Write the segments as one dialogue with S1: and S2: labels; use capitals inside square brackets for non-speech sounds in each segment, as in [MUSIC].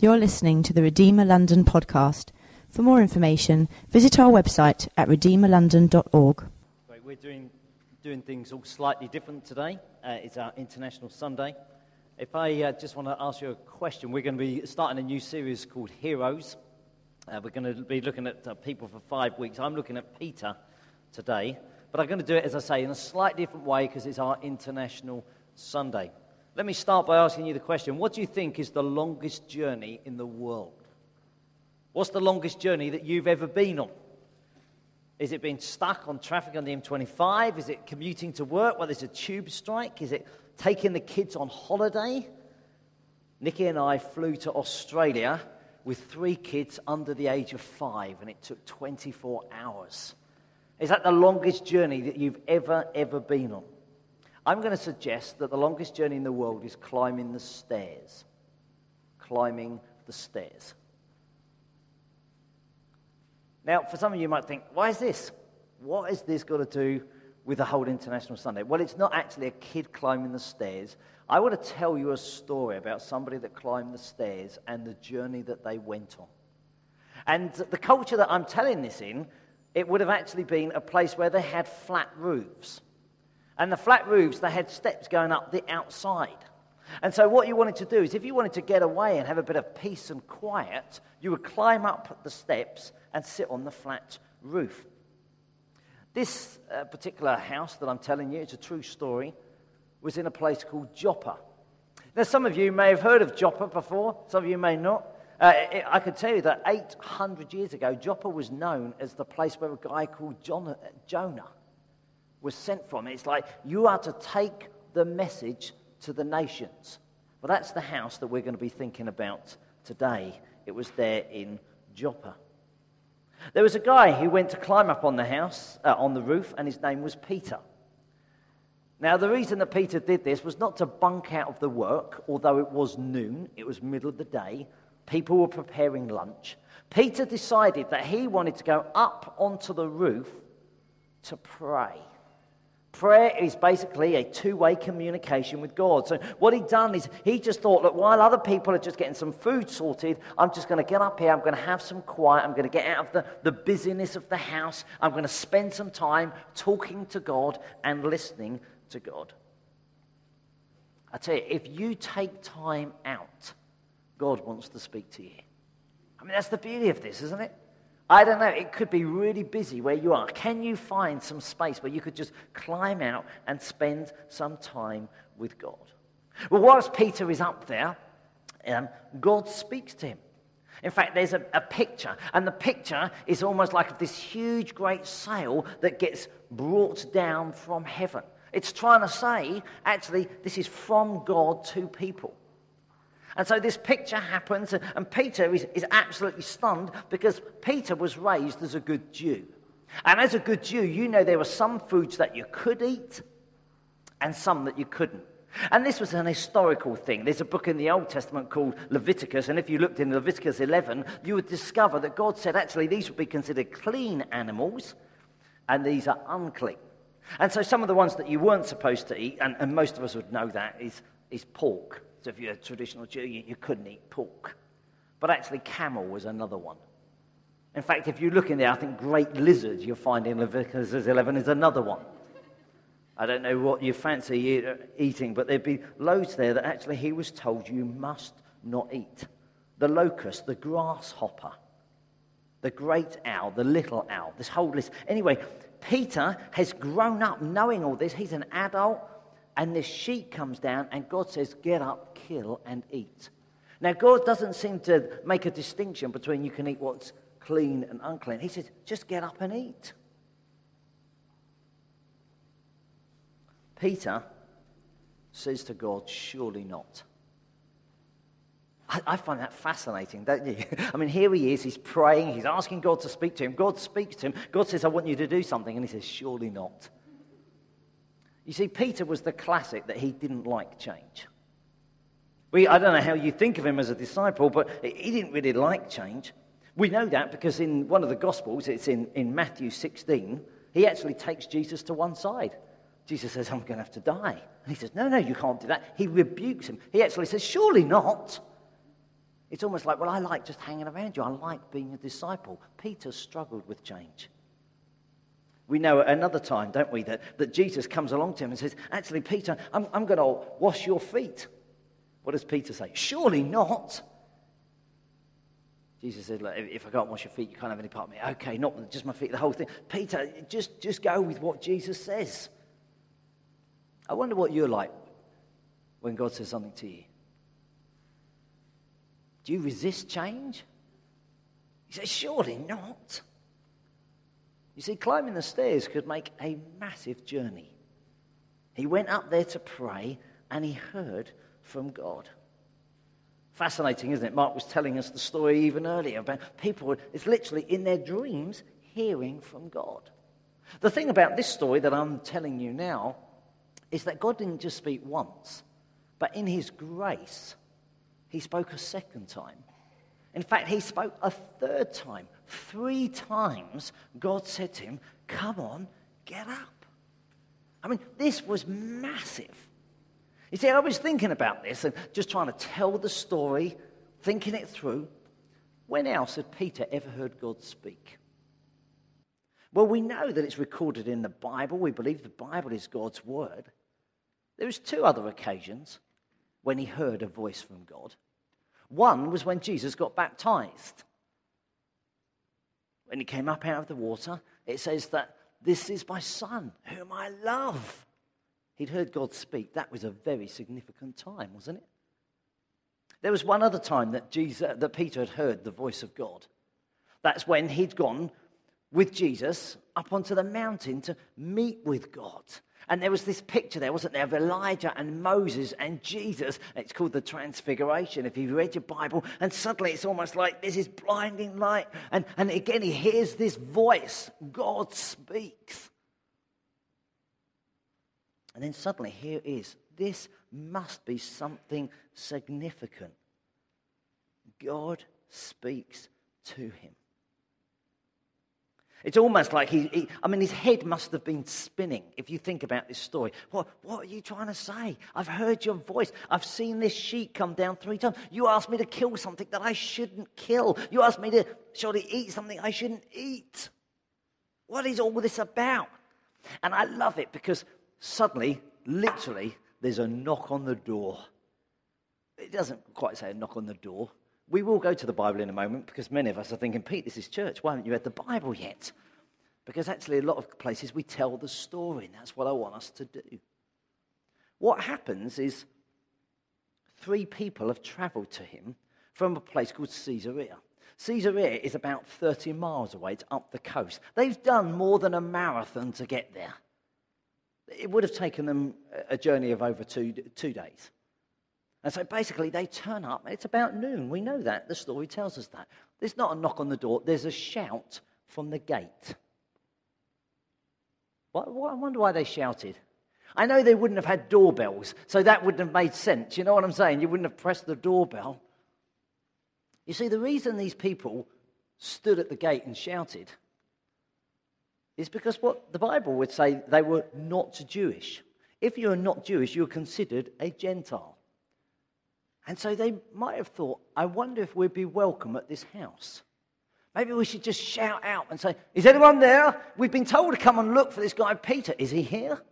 S1: You're listening to the Redeemer London podcast. For more information, visit our website at redeemerlondon.org.
S2: Right, we're doing, doing things all slightly different today. Uh, it's our International Sunday. If I uh, just want to ask you a question, we're going to be starting a new series called Heroes. Uh, we're going to be looking at uh, people for five weeks. I'm looking at Peter today, but I'm going to do it, as I say, in a slightly different way because it's our International Sunday. Let me start by asking you the question What do you think is the longest journey in the world? What's the longest journey that you've ever been on? Is it being stuck on traffic on the M25? Is it commuting to work while there's a tube strike? Is it taking the kids on holiday? Nikki and I flew to Australia with three kids under the age of five, and it took 24 hours. Is that the longest journey that you've ever, ever been on? I'm going to suggest that the longest journey in the world is climbing the stairs. Climbing the stairs. Now, for some of you, might think, why is this? What has this got to do with the whole International Sunday? Well, it's not actually a kid climbing the stairs. I want to tell you a story about somebody that climbed the stairs and the journey that they went on. And the culture that I'm telling this in, it would have actually been a place where they had flat roofs. And the flat roofs, they had steps going up the outside. And so, what you wanted to do is, if you wanted to get away and have a bit of peace and quiet, you would climb up the steps and sit on the flat roof. This uh, particular house that I'm telling you, it's a true story, was in a place called Joppa. Now, some of you may have heard of Joppa before, some of you may not. Uh, it, I can tell you that 800 years ago, Joppa was known as the place where a guy called John, Jonah was sent from. It's like you are to take the message to the nations. Well, that's the house that we're going to be thinking about today. It was there in Joppa. There was a guy who went to climb up on the house, uh, on the roof, and his name was Peter. Now, the reason that Peter did this was not to bunk out of the work, although it was noon, it was middle of the day, people were preparing lunch. Peter decided that he wanted to go up onto the roof to pray. Prayer is basically a two way communication with God. So, what he'd done is he just thought that while other people are just getting some food sorted, I'm just going to get up here, I'm going to have some quiet, I'm going to get out of the, the busyness of the house, I'm going to spend some time talking to God and listening to God. I tell you, if you take time out, God wants to speak to you. I mean, that's the beauty of this, isn't it? I don't know, it could be really busy where you are. Can you find some space where you could just climb out and spend some time with God? Well, whilst Peter is up there, um, God speaks to him. In fact, there's a, a, picture, and the picture is almost like this huge, great sail that gets brought down from heaven. It's trying to say, actually, this is from God to people. And so this picture happens, and Peter is, is absolutely stunned because Peter was raised as a good Jew. And as a good Jew, you know there were some foods that you could eat and some that you couldn't. And this was an historical thing. There's a book in the Old Testament called Leviticus, and if you looked in Leviticus 11, you would discover that God said actually these would be considered clean animals, and these are unclean. And so some of the ones that you weren't supposed to eat, and, and most of us would know that, is, is pork. So if you're a traditional Jew, you, you couldn't eat pork. But actually, camel was another one. In fact, if you look in there, I think great lizards you'll find in Leviticus 11 is another one. I don't know what you fancy uh, eating, but there'd be loads there that actually he was told you must not eat. The locust, the grasshopper, the great owl, the little owl, this whole list. Anyway, Peter has grown up knowing all this. He's an adult and this sheet comes down, and God says, Get up, kill, and eat. Now, God doesn't seem to make a distinction between you can eat what's clean and unclean. He says, Just get up and eat. Peter says to God, Surely not. I, I find that fascinating, don't you? [LAUGHS] I mean, here he is, he's praying, he's asking God to speak to him. God speaks to him. God says, I want you to do something. And he says, Surely not. You see, Peter was the classic that he didn't like change. We, I don't know how you think of him as a disciple, but he didn't really like change. We know that because in one of the Gospels, it's in, in Matthew 16, he actually takes Jesus to one side. Jesus says, I'm going to have to die. And he says, No, no, you can't do that. He rebukes him. He actually says, Surely not. It's almost like, well, I like just hanging around you. I like being a disciple. Peter struggled with change. We know at another time, don't we, that, that Jesus comes along to him and says, Actually, Peter, I'm, I'm going to wash your feet. What does Peter say? Surely not. Jesus said, Look, if I can't wash your feet, you can't have any part of me. Okay, not just my feet, the whole thing. Peter, just, just go with what Jesus says. I wonder what you're like when God says something to you. Do you resist change? He says, Surely not. You see, climbing the stairs could make a massive journey. He went up there to pray and he heard from God. Fascinating, isn't it? Mark was telling us the story even earlier about people, it's literally in their dreams hearing from God. The thing about this story that I'm telling you now is that God didn't just speak once, but in His grace, He spoke a second time. In fact, He spoke a third time. Three times, God said to him, Come on, get up. I mean, this was massive. You see, I was thinking about this and just trying to tell the story, thinking it through. When else had Peter ever heard God speak? Well, we know that it's recorded in the Bible. We believe the Bible is God's word. There was two other occasions when he heard a voice from God. One was when Jesus got baptized when he came up out of the water, it says that this is my son whom I love. He'd heard God speak. That was a very significant time, wasn't it? There was one other time that, Jesus, that Peter had heard the voice of God. That's when he'd gone with Jesus up onto the mountain to meet with God. And there was this picture there, wasn't there, of Elijah and Moses and Jesus. It's called the Transfiguration, if you've read your Bible. And suddenly it's almost like this is blinding light. And, and again, he hears this voice God speaks. And then suddenly, here is this must be something significant. God speaks to him. It's almost like he, he, I mean, his head must have been spinning if you think about this story. What, what are you trying to say? I've heard your voice. I've seen this sheet come down three times. You asked me to kill something that I shouldn't kill. You asked me to surely eat something I shouldn't eat. What is all this about? And I love it because suddenly, literally, there's a knock on the door. It doesn't quite say a knock on the door, we will go to the Bible in a moment because many of us are thinking, Pete, this is church. Why haven't you read the Bible yet? Because actually, a lot of places we tell the story, and that's what I want us to do. What happens is three people have traveled to him from a place called Caesarea. Caesarea is about 30 miles away, it's up the coast. They've done more than a marathon to get there. It would have taken them a journey of over two, two days. And so basically, they turn up. It's about noon. We know that. The story tells us that. There's not a knock on the door, there's a shout from the gate. I wonder why they shouted. I know they wouldn't have had doorbells, so that wouldn't have made sense. You know what I'm saying? You wouldn't have pressed the doorbell. You see, the reason these people stood at the gate and shouted is because what the Bible would say they were not Jewish. If you are not Jewish, you are considered a Gentile. And so they might have thought, I wonder if we'd be welcome at this house. Maybe we should just shout out and say, Is anyone there? We've been told to come and look for this guy, Peter. Is he here?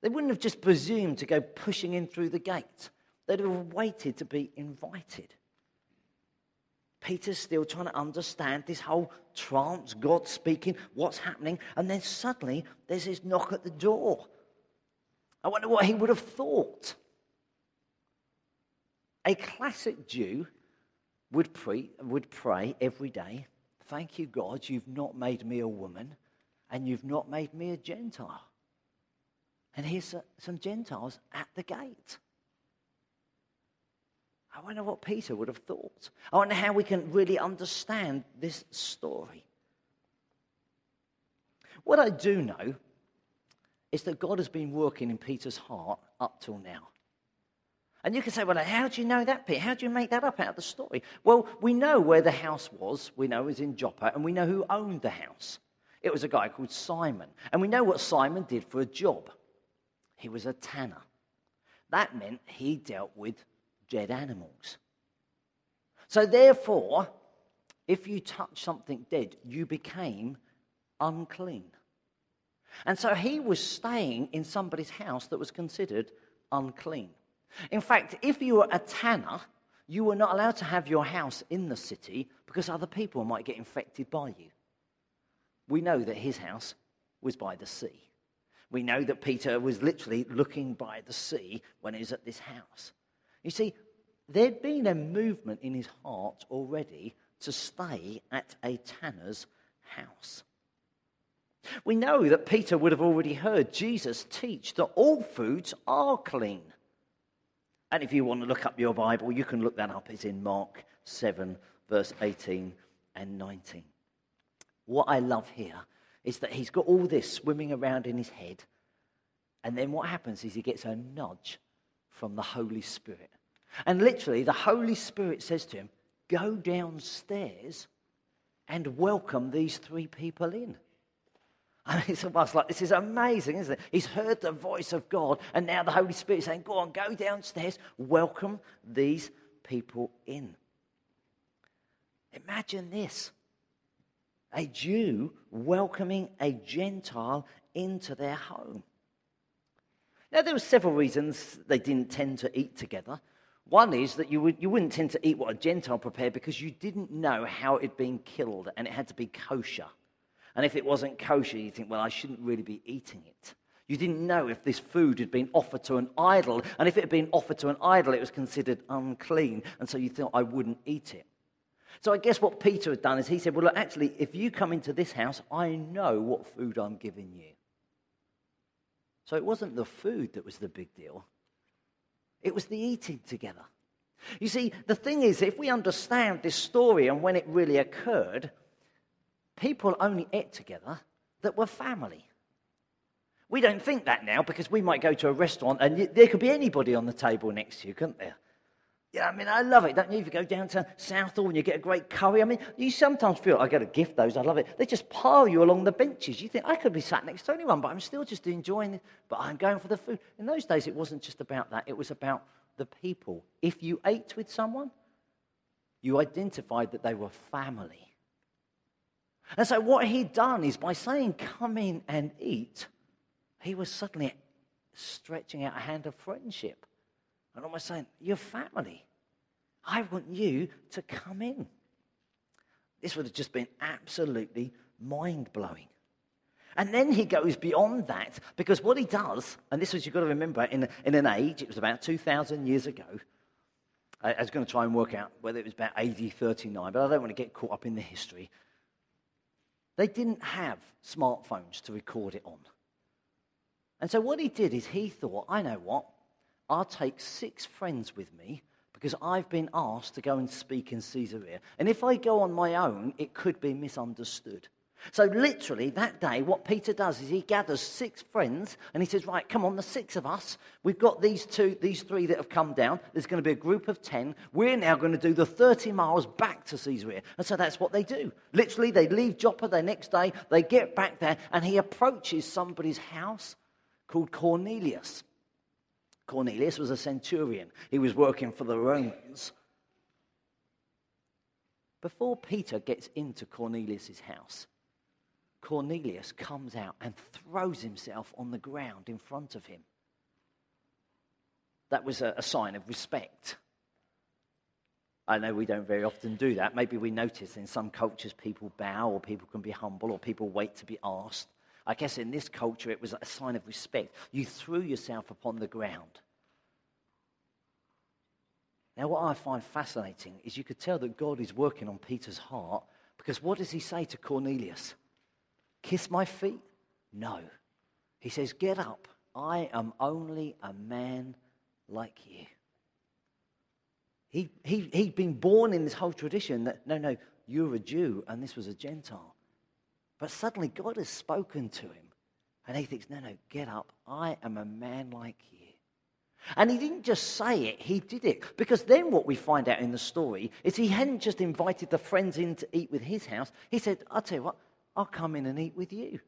S2: They wouldn't have just presumed to go pushing in through the gate, they'd have waited to be invited. Peter's still trying to understand this whole trance, God speaking, what's happening, and then suddenly there's this knock at the door. I wonder what he would have thought. A classic Jew would pray, would pray every day, Thank you, God, you've not made me a woman and you've not made me a Gentile. And here's some Gentiles at the gate. I wonder what Peter would have thought. I wonder how we can really understand this story. What I do know is that God has been working in Peter's heart up till now. And you can say, well, how do you know that, Pete? How do you make that up out of the story? Well, we know where the house was. We know it was in Joppa, and we know who owned the house. It was a guy called Simon. And we know what Simon did for a job. He was a tanner. That meant he dealt with dead animals. So, therefore, if you touch something dead, you became unclean. And so he was staying in somebody's house that was considered unclean. In fact, if you were a tanner, you were not allowed to have your house in the city because other people might get infected by you. We know that his house was by the sea. We know that Peter was literally looking by the sea when he was at this house. You see, there'd been a movement in his heart already to stay at a tanner's house. We know that Peter would have already heard Jesus teach that all foods are clean. And if you want to look up your Bible, you can look that up. It's in Mark 7, verse 18 and 19. What I love here is that he's got all this swimming around in his head. And then what happens is he gets a nudge from the Holy Spirit. And literally, the Holy Spirit says to him, Go downstairs and welcome these three people in. I mean, it's almost like this is amazing, isn't it? He's heard the voice of God, and now the Holy Spirit is saying, Go on, go downstairs, welcome these people in. Imagine this a Jew welcoming a Gentile into their home. Now, there were several reasons they didn't tend to eat together. One is that you, would, you wouldn't tend to eat what a Gentile prepared because you didn't know how it had been killed and it had to be kosher. And if it wasn't kosher, you think, well, I shouldn't really be eating it. You didn't know if this food had been offered to an idol. And if it had been offered to an idol, it was considered unclean. And so you thought, I wouldn't eat it. So I guess what Peter had done is he said, well, look, actually, if you come into this house, I know what food I'm giving you. So it wasn't the food that was the big deal, it was the eating together. You see, the thing is, if we understand this story and when it really occurred, people only ate together that were family. We don't think that now because we might go to a restaurant and there could be anybody on the table next to you, couldn't there? Yeah, I mean, I love it, don't you? If you go down to Southall and you get a great curry, I mean, you sometimes feel, I got to gift those, I love it. They just pile you along the benches. You think, I could be sat next to anyone, but I'm still just enjoying it, but I'm going for the food. In those days, it wasn't just about that, it was about the people. If you ate with someone, you identified that they were family. And so, what he'd done is by saying, Come in and eat, he was suddenly stretching out a hand of friendship and almost saying, You're family. I want you to come in. This would have just been absolutely mind blowing. And then he goes beyond that because what he does, and this is you've got to remember, in, in an age, it was about 2,000 years ago. I, I was going to try and work out whether it was about AD 39, but I don't want to get caught up in the history. They didn't have smartphones to record it on. And so what he did is he thought, I know what, I'll take six friends with me because I've been asked to go and speak in Caesarea. And if I go on my own, it could be misunderstood. So, literally, that day, what Peter does is he gathers six friends and he says, Right, come on, the six of us. We've got these two, these three that have come down. There's going to be a group of 10. We're now going to do the 30 miles back to Caesarea. And so that's what they do. Literally, they leave Joppa the next day, they get back there, and he approaches somebody's house called Cornelius. Cornelius was a centurion, he was working for the Romans. Before Peter gets into Cornelius' house, Cornelius comes out and throws himself on the ground in front of him. That was a, a sign of respect. I know we don't very often do that. Maybe we notice in some cultures people bow or people can be humble or people wait to be asked. I guess in this culture it was a sign of respect. You threw yourself upon the ground. Now, what I find fascinating is you could tell that God is working on Peter's heart because what does he say to Cornelius? Kiss my feet? No. He says, Get up. I am only a man like you. He, he, he'd been born in this whole tradition that, no, no, you're a Jew and this was a Gentile. But suddenly God has spoken to him and he thinks, no, no, get up. I am a man like you. And he didn't just say it, he did it. Because then what we find out in the story is he hadn't just invited the friends in to eat with his house. He said, I'll tell you what, I'll come in and eat with you.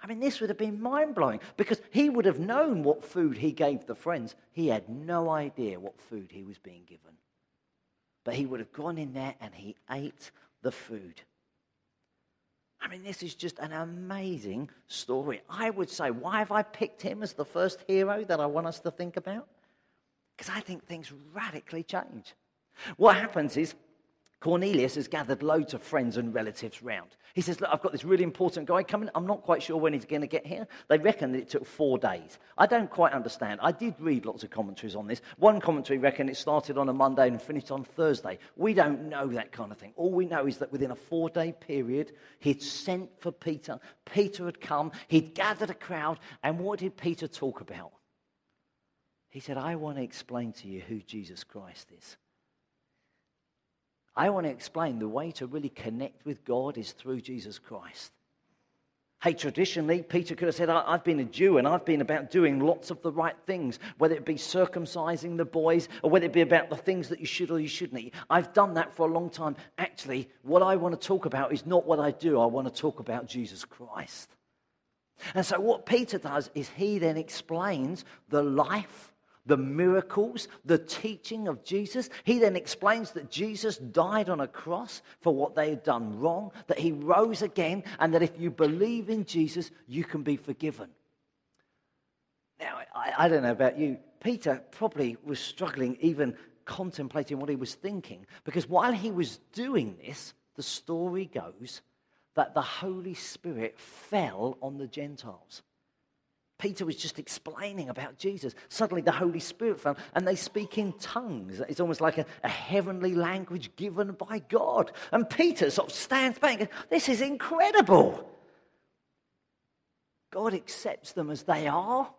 S2: I mean, this would have been mind blowing because he would have known what food he gave the friends. He had no idea what food he was being given. but he would have gone in there and he ate the food. I mean, this is just an amazing story. I would say, why have I picked him as the first hero that I want us to think about? Because I think things radically change. What happens is Cornelius has gathered loads of friends and relatives round. He says, Look, I've got this really important guy coming. I'm not quite sure when he's going to get here. They reckon that it took four days. I don't quite understand. I did read lots of commentaries on this. One commentary reckoned it started on a Monday and finished on Thursday. We don't know that kind of thing. All we know is that within a four day period, he'd sent for Peter. Peter had come, he'd gathered a crowd, and what did Peter talk about? He said, I want to explain to you who Jesus Christ is. I want to explain the way to really connect with God is through Jesus Christ. Hey, traditionally, Peter could have said, I've been a Jew and I've been about doing lots of the right things, whether it be circumcising the boys or whether it be about the things that you should or you shouldn't eat. I've done that for a long time. Actually, what I want to talk about is not what I do, I want to talk about Jesus Christ. And so, what Peter does is he then explains the life the miracles, the teaching of Jesus. He then explains that Jesus died on a cross for what they had done wrong, that he rose again, and that if you believe in Jesus, you can be forgiven. Now, I, I don't know about you. Peter probably was struggling even contemplating what he was thinking, because while he was doing this, the story goes that the Holy Spirit fell on the Gentiles. Peter was just explaining about Jesus. Suddenly the Holy Spirit fell and they speak in tongues. It's almost like a, a, heavenly language given by God. And Peter sort of stands back and This is incredible. God accepts them as they are.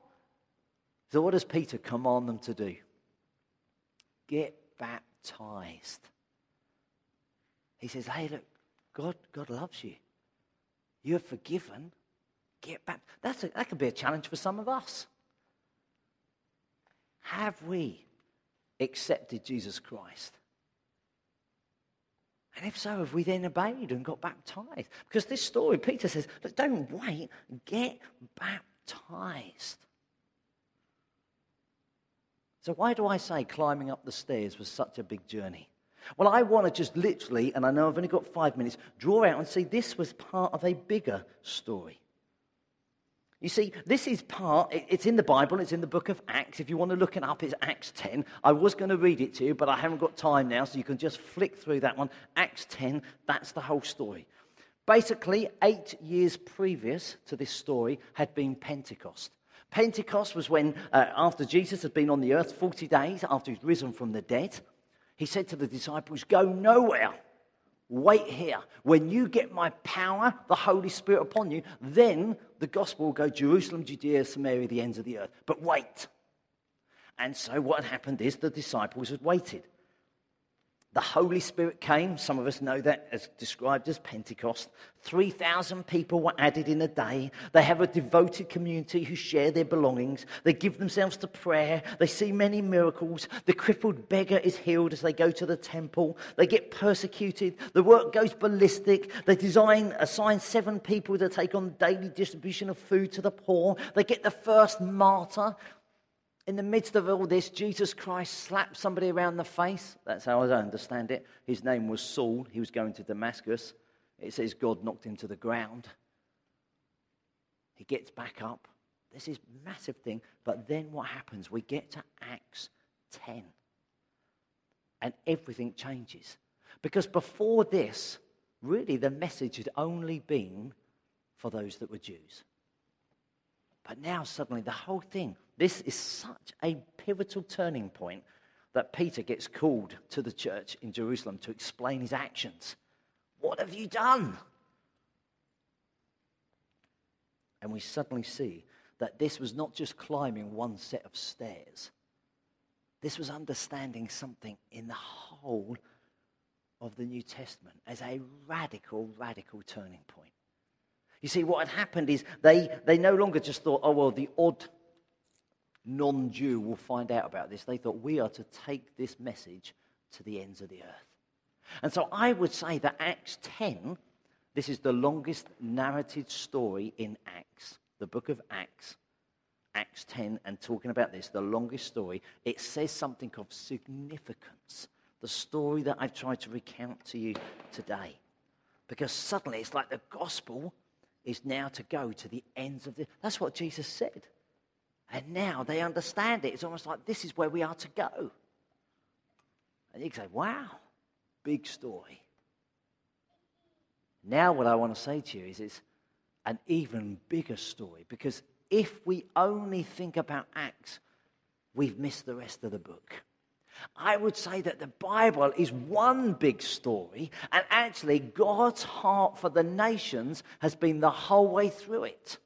S2: So, what does Peter command them to do? Get baptized. He says, Hey, look, God, God loves you. You're forgiven get back. That's a, that could be a challenge for some of us. Have we accepted Jesus Christ? And if so, have we then obeyed and got baptized? Because this story, Peter says, look, don't wait, get baptized. So, why do I say climbing up the stairs was such a big journey? Well, I want to just literally, and I know I've only got five minutes, draw out and see this was part of a bigger story. You see, this is part, it's in the Bible, it's in the book of Acts. If you want to look it up, it's Acts 10. I was going to read it to you, but I haven't got time now, so you can just flick through that one. Acts 10, that's the whole story. Basically, eight years previous to this story had been Pentecost. Pentecost was when, uh, after Jesus had been on the earth 40 days after he'd risen from the dead, he said to the disciples, Go nowhere Wait here. When you get my power, the Holy Spirit upon you, then the gospel will go Jerusalem, Judea, Samaria, the ends of the earth. But wait. And so what had happened is the disciples had waited. The Holy Spirit came. Some of us know that as described as Pentecost. 3,000 people were added in a day. They have a devoted community who share their belongings. They give themselves to prayer. They see many miracles. The crippled beggar is healed as they go to the temple. They get persecuted. The work goes ballistic. They design, assign seven people to take on daily distribution of food to the poor. They get the first martyr in the midst of all this, Jesus Christ slapped somebody around the face. That's how I understand it. His name was Saul. He was going to Damascus. It says God knocked him to the ground. He gets back up. This is massive thing. But then what happens? We get to Acts 10. And everything changes. Because before this, really the message had only been for those that were Jews. But now suddenly the whole thing this is such a pivotal turning point that Peter gets called to the church in Jerusalem to explain his actions. What have you done? And we suddenly see that this was not just climbing one set of stairs, this was understanding something in the whole of the New Testament as a radical, radical turning point. You see, what had happened is they, they no longer just thought, oh, well, the odd non Jew will find out about this. They thought we are to take this message to the ends of the earth. And so I would say that Acts 10, this is the longest narrated story in Acts, the book of Acts. Acts 10, and talking about this, the longest story, it says something of significance the story that I've tried to recount to you today. Because suddenly it's like the gospel is now to go to the ends of the. That's what Jesus said. And now they understand it. It's almost like this is where we are to go. And you can say, wow, big story. Now, what I want to say to you is it's an even bigger story because if we only think about Acts, we've missed the rest of the book. I would say that the Bible is one big story, and actually, God's heart for the nations has been the whole way through it.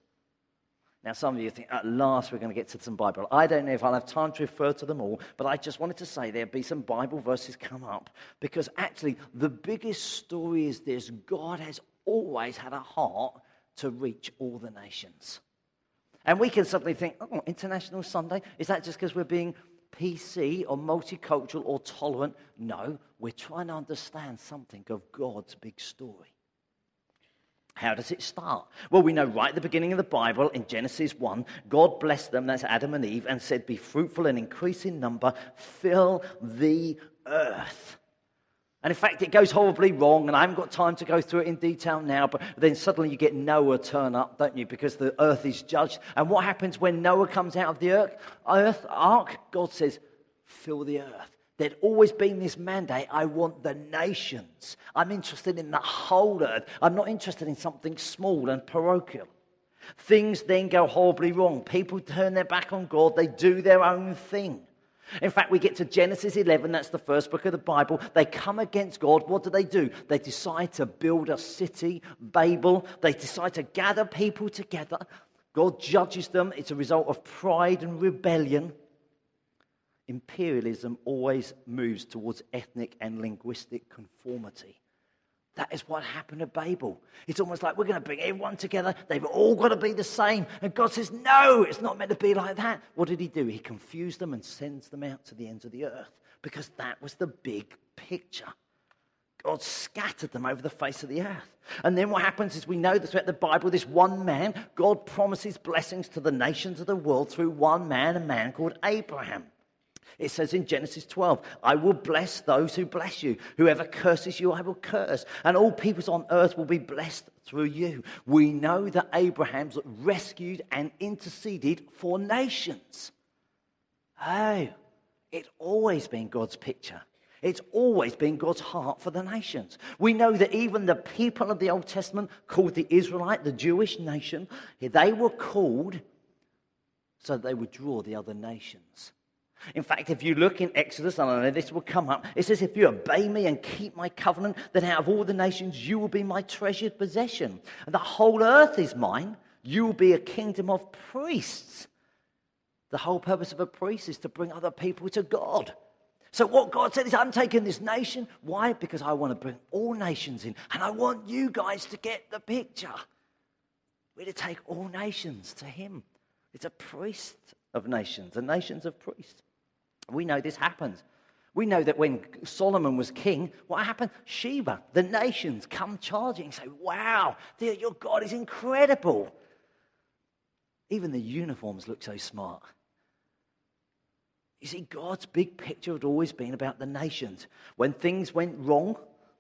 S2: Now, some of you think, at last, we're going to get to some Bible. I don't know if I'll have time to refer to them all, but I just wanted to say there'll be some Bible verses come up because actually, the biggest story is this God has always had a heart to reach all the nations. And we can suddenly think, oh, International Sunday, is that just because we're being PC or multicultural or tolerant? No, we're trying to understand something of God's big story. How does it start? Well, we know right at the beginning of the Bible in Genesis 1, God blessed them, that's Adam and Eve, and said, Be fruitful and increase in number, fill the earth. And in fact, it goes horribly wrong, and I haven't got time to go through it in detail now, but then suddenly you get Noah turn up, don't you? Because the earth is judged. And what happens when Noah comes out of the earth, earth ark? God says, fill the earth. There'd always been this mandate I want the nations. I'm interested in the whole earth. I'm not interested in something small and parochial. Things then go horribly wrong. People turn their back on God, they do their own thing. In fact, we get to Genesis 11, that's the first book of the Bible. They come against God. What do they do? They decide to build a city, Babel. They decide to gather people together. God judges them. It's a result of pride and rebellion imperialism always moves towards ethnic and linguistic conformity. That is what happened at Babel. It's almost like we're going to bring everyone together. They've all got to be the same. And God says, no, it's not meant to be like that. What did he do? He confused them and sends them out to the ends of the earth because that was the big picture. God scattered them over the face of the earth. And then what happens is we know that throughout the Bible, this one man, God promises blessings to the nations of the world through one man, a man called Abraham. It says in Genesis 12, I will bless those who bless you. Whoever curses you, I will curse. And all peoples on earth will be blessed through you. We know that Abraham's rescued and interceded for nations. Oh, it's always been God's picture. It's always been God's heart for the nations. We know that even the people of the Old Testament, called the Israelite, the Jewish nation, they were called so that they would draw the other nations. In fact, if you look in Exodus, and I know this will come up, it says, If you obey me and keep my covenant, then out of all the nations you will be my treasured possession. And the whole earth is mine. You will be a kingdom of priests. The whole purpose of a priest is to bring other people to God. So, what God said is, I'm taking this nation. Why? Because I want to bring all nations in. And I want you guys to get the picture. We're to take all nations to Him. It's a priest of nations, a nations of priests. We know this happens. We know that when Solomon was king, what happened? Sheba, the nations come charging say, Wow, your God is incredible. Even the uniforms look so smart. You see, God's big picture had always been about the nations. When things went wrong,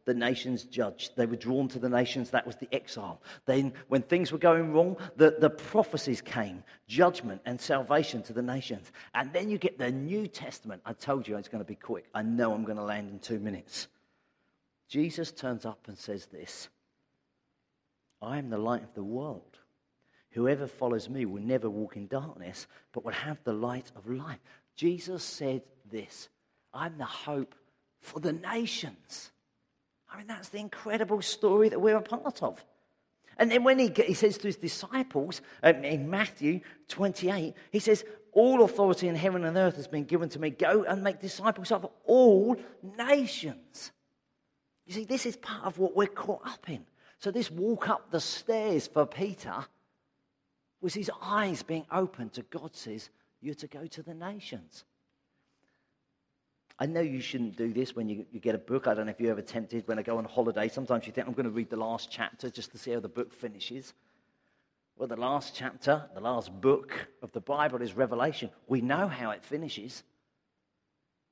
S2: the nations judged. They were drawn to the nations. That was the exile. Then, when things were going wrong, the, the prophecies came judgment and salvation to the nations. And then you get the New Testament. I told you it's going to be quick. I know I'm going to land in two minutes. Jesus turns up and says this I am the light of the world. Whoever follows me will never walk in darkness, but will have the light of life. Jesus said this I'm the hope for the nations. I mean, that's the incredible story that we're a part of. And then when he, he says to his disciples um, in Matthew 28, he says, All authority in heaven and earth has been given to me. Go and make disciples of all nations. You see, this is part of what we're caught up in. So, this walk up the stairs for Peter was his eyes being opened to God says, You're to go to the nations. I know you shouldn't do this when you, you get a book. I don't know if you ever tempted when I go on holiday. Sometimes you think, I'm going to read the last chapter just to see how the book finishes. Well, the last chapter, the last book of the Bible is Revelation. We know how it finishes.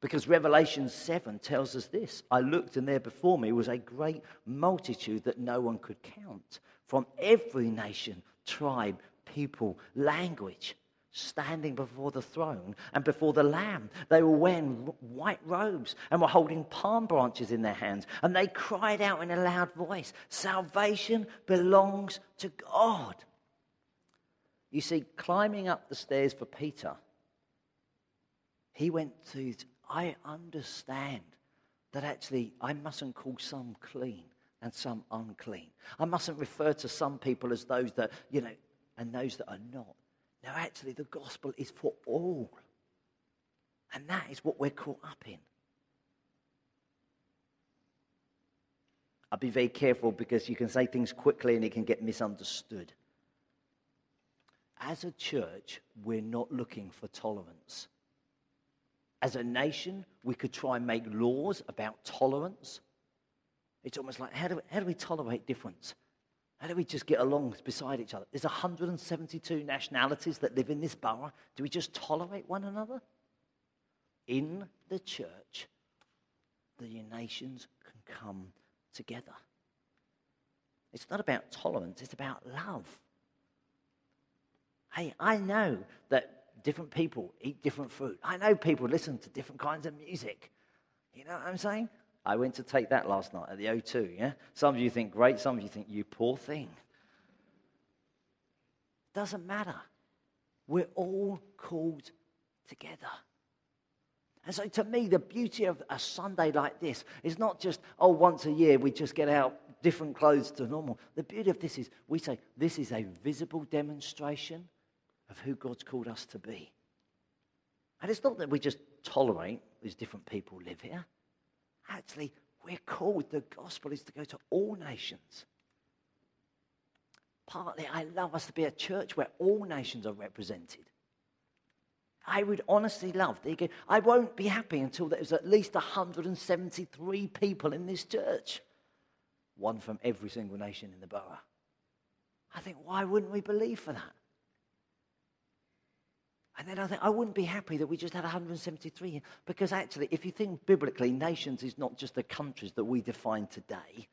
S2: Because Revelation 7 tells us this I looked, and there before me was a great multitude that no one could count from every nation, tribe, people, language, standing before the throne and before the Lamb. They were wearing white robes and were holding palm branches in their hands. And they cried out in a loud voice Salvation belongs to God. You see, climbing up the stairs for Peter, he went to, I understand that actually I mustn't call some clean and some unclean. I mustn't refer to some people as those that, you know, and those that are not. No, actually, the gospel is for all. And that is what we're caught up in. I'll be very careful because you can say things quickly and it can get misunderstood. As a church, we're not looking for tolerance. As a nation, we could try and make laws about tolerance. It's almost like how do, how do we tolerate difference? How do we just get along beside each other? There's 172 nationalities that live in this borough. Do we just tolerate one another? In the church, the nations can come together. It's not about tolerance, it's about love. Hey, I know that different people eat different food. I know people listen to different kinds of music. You know what I'm saying? I went to Take That last night at the O2, yeah? Some of you think great, some of you think you poor thing. Doesn't matter. We're all called together. And so, to me, the beauty of a Sunday like this is not just, oh, once a year we just get out different clothes to normal. The beauty of this is we say this is a visible demonstration of who God's called us to be. And it's not that we just tolerate these different people live here. Actually, we're called, the gospel is to go to all nations. Partly, I love us to be a church where all nations are represented. I would honestly love, I won't be happy until there's at least 173 people in this church, one from every single nation in the borough. I think, why wouldn't we believe for that? And then I think I wouldn't be happy that we just had 173 because actually, if you think biblically, nations is not just the countries that we define today.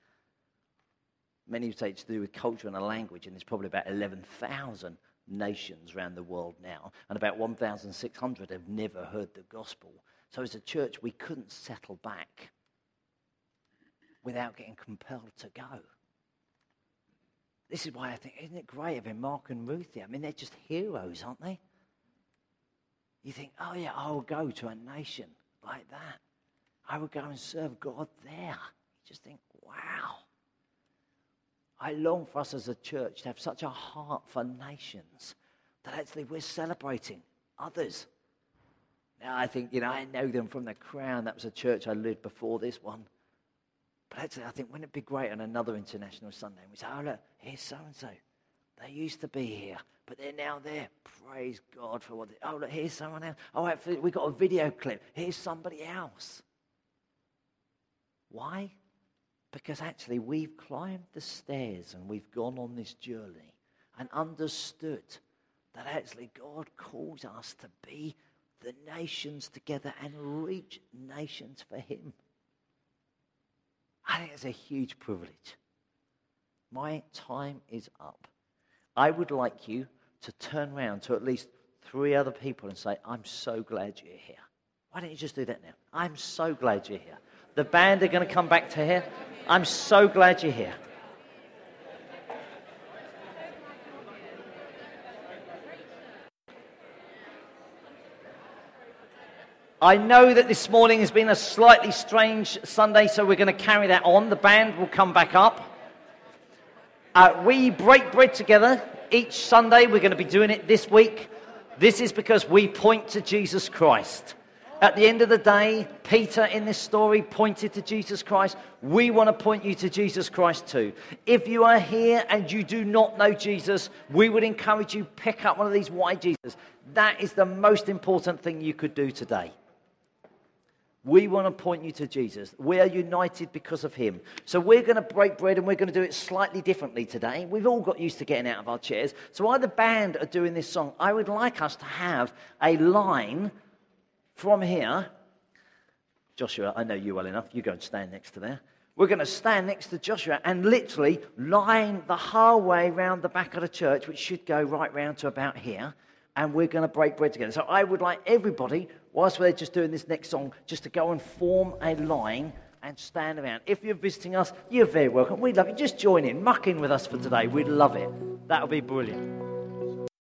S2: Many would say it's to do with culture and a language, and there's probably about 11,000 nations around the world now, and about 1,600 have never heard the gospel. So, as a church, we couldn't settle back without getting compelled to go. This is why I think, isn't it great having Mark and Ruthie? I mean, they're just heroes, aren't they? You think, oh, yeah, I will go to a nation like that. I will go and serve God there. You just think, wow. I long for us as a church to have such a heart for nations that actually we're celebrating others. Now, I think, you know, I know them from the crown. That was a church I lived before this one. But actually, I think, wouldn't it be great on another international Sunday? And we say, oh, look, here's so and so. They used to be here, but they're now there. Praise God for what they. Oh, look, here's someone else. Oh, we got a video clip. Here's somebody else. Why? Because actually, we've climbed the stairs and we've gone on this journey and understood that actually God calls us to be the nations together and reach nations for Him. I think it's a huge privilege. My time is up. I would like you to turn around to at least three other people and say, I'm so glad you're here. Why don't you just do that now? I'm so glad you're here. The band are going to come back to here. I'm so glad you're here. I know that this morning has been a slightly strange Sunday, so we're going to carry that on. The band will come back up. Uh, we break bread together each Sunday. We're going to be doing it this week. This is because we point to Jesus Christ. At the end of the day, Peter in this story pointed to Jesus Christ. We want to point you to Jesus Christ too. If you are here and you do not know Jesus, we would encourage you pick up one of these Why Jesus. That is the most important thing you could do today. We want to point you to Jesus. We are united because of him. So we're going to break bread and we're going to do it slightly differently today. We've all got used to getting out of our chairs. So while the band are doing this song, I would like us to have a line from here Joshua, I know you well enough. You go and stand next to there. We're going to stand next to Joshua and literally line the whole way round the back of the church, which should go right round to about here. And we're going to break bread together. So I would like everybody, whilst we're just doing this next song, just to go and form a line and stand around. If you're visiting us, you're very welcome. We'd love you. Just join in, muck in with us for today. We'd love it. That would be brilliant.